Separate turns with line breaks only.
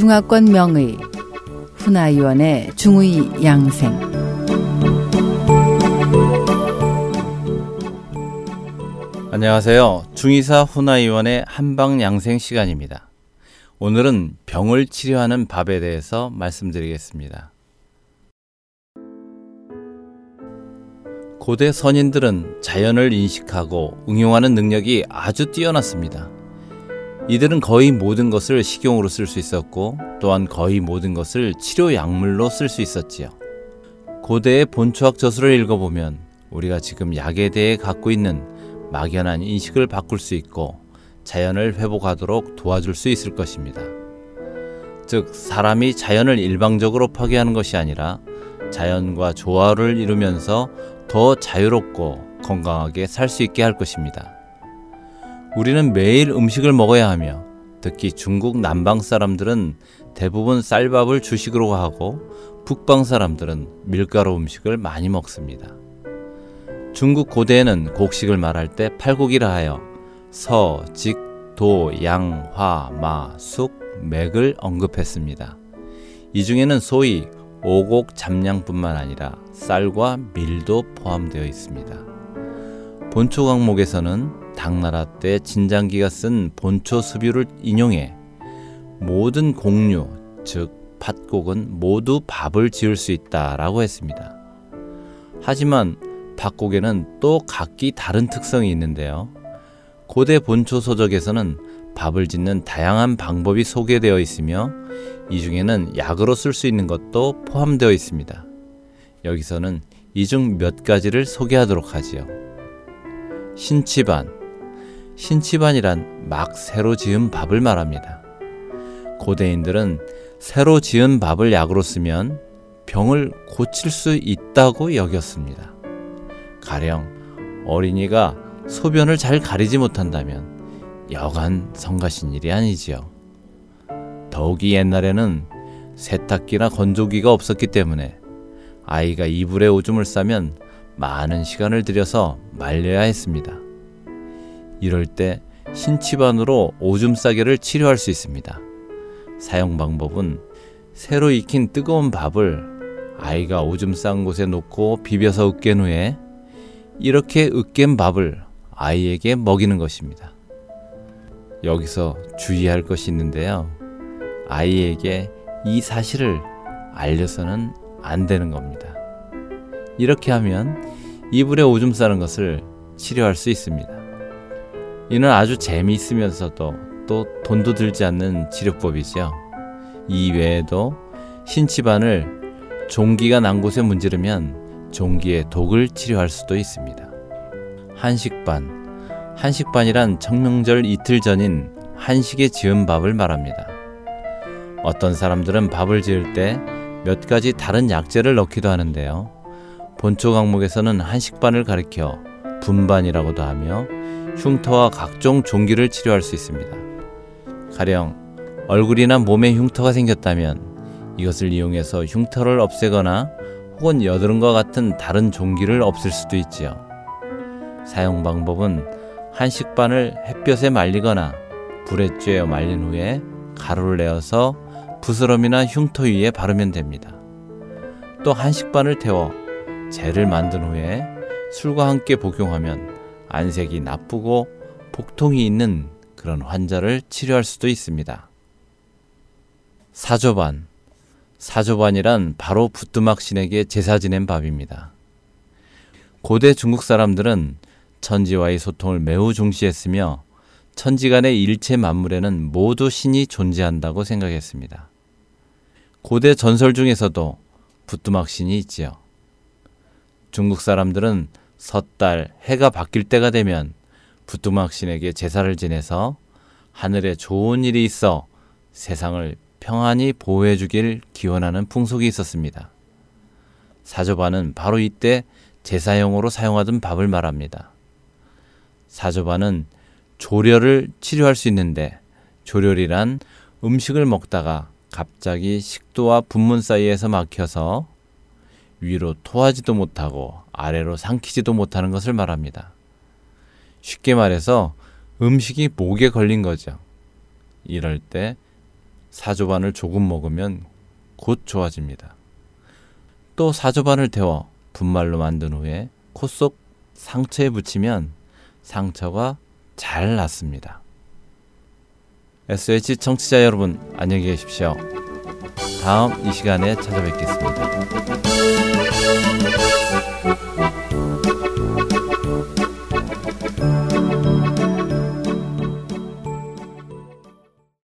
중화권 명의 훈아위원의 중의 양생
안녕하세요. 중의사 훈아위원의 한방 양생 시간입니다. 오늘은 병을 치료하는 밥에 대해서 말씀드리겠습니다. 고대 선인들은 자연을 인식하고 응용하는 능력이 아주 뛰어났습니다. 이들은 거의 모든 것을 식용으로 쓸 수 있었고 또한 거의 모든 것을 치료 약물로 쓸 수 있었지요. 고대의 본초학 저술을 읽어보면 우리가 지금 약에 대해 갖고 있는 막연한 인식을 바꿀 수 있고 자연을 회복하도록 도와줄 수 있을 것입니다. 즉, 사람이 자연을 일방적으로 파괴하는 것이 아니라 자연과 조화를 이루면서 더 자유롭고 건강하게 살 수 있게 할 것입니다. 우리는 매일 음식을 먹어야 하며 특히 중국 남방 사람들은 대부분 쌀밥을 주식으로 하고 북방 사람들은 밀가루 음식을 많이 먹습니다. 중국 고대에는 곡식을 말할 때 팔곡이라 하여 서, 직, 도, 양, 화, 마, 숙, 맥을 언급했습니다. 이 중에는 소위 오곡 잡량뿐만 아니라 쌀과 밀도 포함되어 있습니다. 본초 강목에서는 당나라 때 진장기가 쓴 본초 수뷰를 인용해 모든 곡류, 즉 팥곡은 모두 밥을 지을 수 있다라고 했습니다. 하지만 팥곡에는 또 각기 다른 특성이 있는데요. 고대 본초 소적에서는 밥을 짓는 다양한 방법이 소개되어 있으며 이 중에는 약으로 쓸 수 있는 것도 포함되어 있습니다. 여기서는 이 중 몇 가지를 소개하도록 하지요. 신치반. 신치반이란 막 새로 지은 밥을 말합니다. 고대인들은 새로 지은 밥을 약으로 쓰면 병을 고칠 수 있다고 여겼습니다. 가령 어린이가 소변을 잘 가리지 못한다면 여간 성가신 일이 아니지요. 더욱이 옛날에는 세탁기나 건조기가 없었기 때문에 아이가 이불에 오줌을 싸면 많은 시간을 들여서 말려야 했습니다. 이럴 때 신치반으로 오줌 싸개를 치료할 수 있습니다. 사용 방법은 새로 익힌 뜨거운 밥을 아이가 오줌 싼 곳에 놓고 비벼서 으깬 후에 이렇게 으깬 밥을 아이에게 먹이는 것입니다. 여기서 주의할 것이 있는데요. 아이에게 이 사실을 알려서는 안 되는 겁니다. 이렇게 하면 이불에 오줌 싸는 것을 치료할 수 있습니다. 이는 아주 재미있으면서도 또 돈도 들지 않는 치료법이죠. 이 외에도 신치반을 종기가 난 곳에 문지르면 종기의 독을 치료할 수도 있습니다. 한식반. 한식반이란 청명절 이틀 전인 한식에 지은 밥을 말합니다. 어떤 사람들은 밥을 지을 때 몇 가지 다른 약재를 넣기도 하는데요. 본초 강목에서는 한식반을 가리켜 분반이라고도 하며 흉터와 각종 종기를 치료할 수 있습니다. 가령 얼굴이나 몸에 흉터가 생겼다면 이것을 이용해서 흉터를 없애거나 혹은 여드름과 같은 다른 종기를 없앨 수도 있지요. 사용 방법은 한식반을 햇볕에 말리거나 불에 쬐어 말린 후에 가루를 내어서 부스럼이나 흉터 위에 바르면 됩니다. 또 한식반을 태워 젤을 만든 후에 술과 함께 복용하면 안색이 나쁘고 복통이 있는 그런 환자를 치료할 수도 있습니다. 사조반. 사조반이란 바로 부뚜막 신에게 제사 지낸 밥입니다. 고대 중국 사람들은 천지와의 소통을 매우 중시했으며 천지간의 일체 만물에는 모두 신이 존재한다고 생각했습니다. 고대 전설 중에서도 부뚜막 신이 있지요. 중국 사람들은 섣달 해가 바뀔 때가 되면 부뚜막 신에게 제사를 지내서 하늘에 좋은 일이 있어 세상을 평안히 보호해 주길 기원하는 풍속이 있었습니다. 사조반은 바로 이때 제사용으로 사용하던 밥을 말합니다. 사조반은 조려를 치료할 수 있는데 조려이란 음식을 먹다가 갑자기 식도와 분문 사이에서 막혀서 위로 토하지도 못하고 아래로 삼키지도 못하는 것을 말합니다. 쉽게 말해서 음식이 목에 걸린 거죠. 이럴 때 사조반을 조금 먹으면 곧 좋아집니다. 또 사조반을 데워 분말로 만든 후에 코 속 상처에 붙이면 상처가 잘 낫습니다. SH 청취자 여러분 안녕히 계십시오. 다음 이 시간에 찾아뵙겠습니다.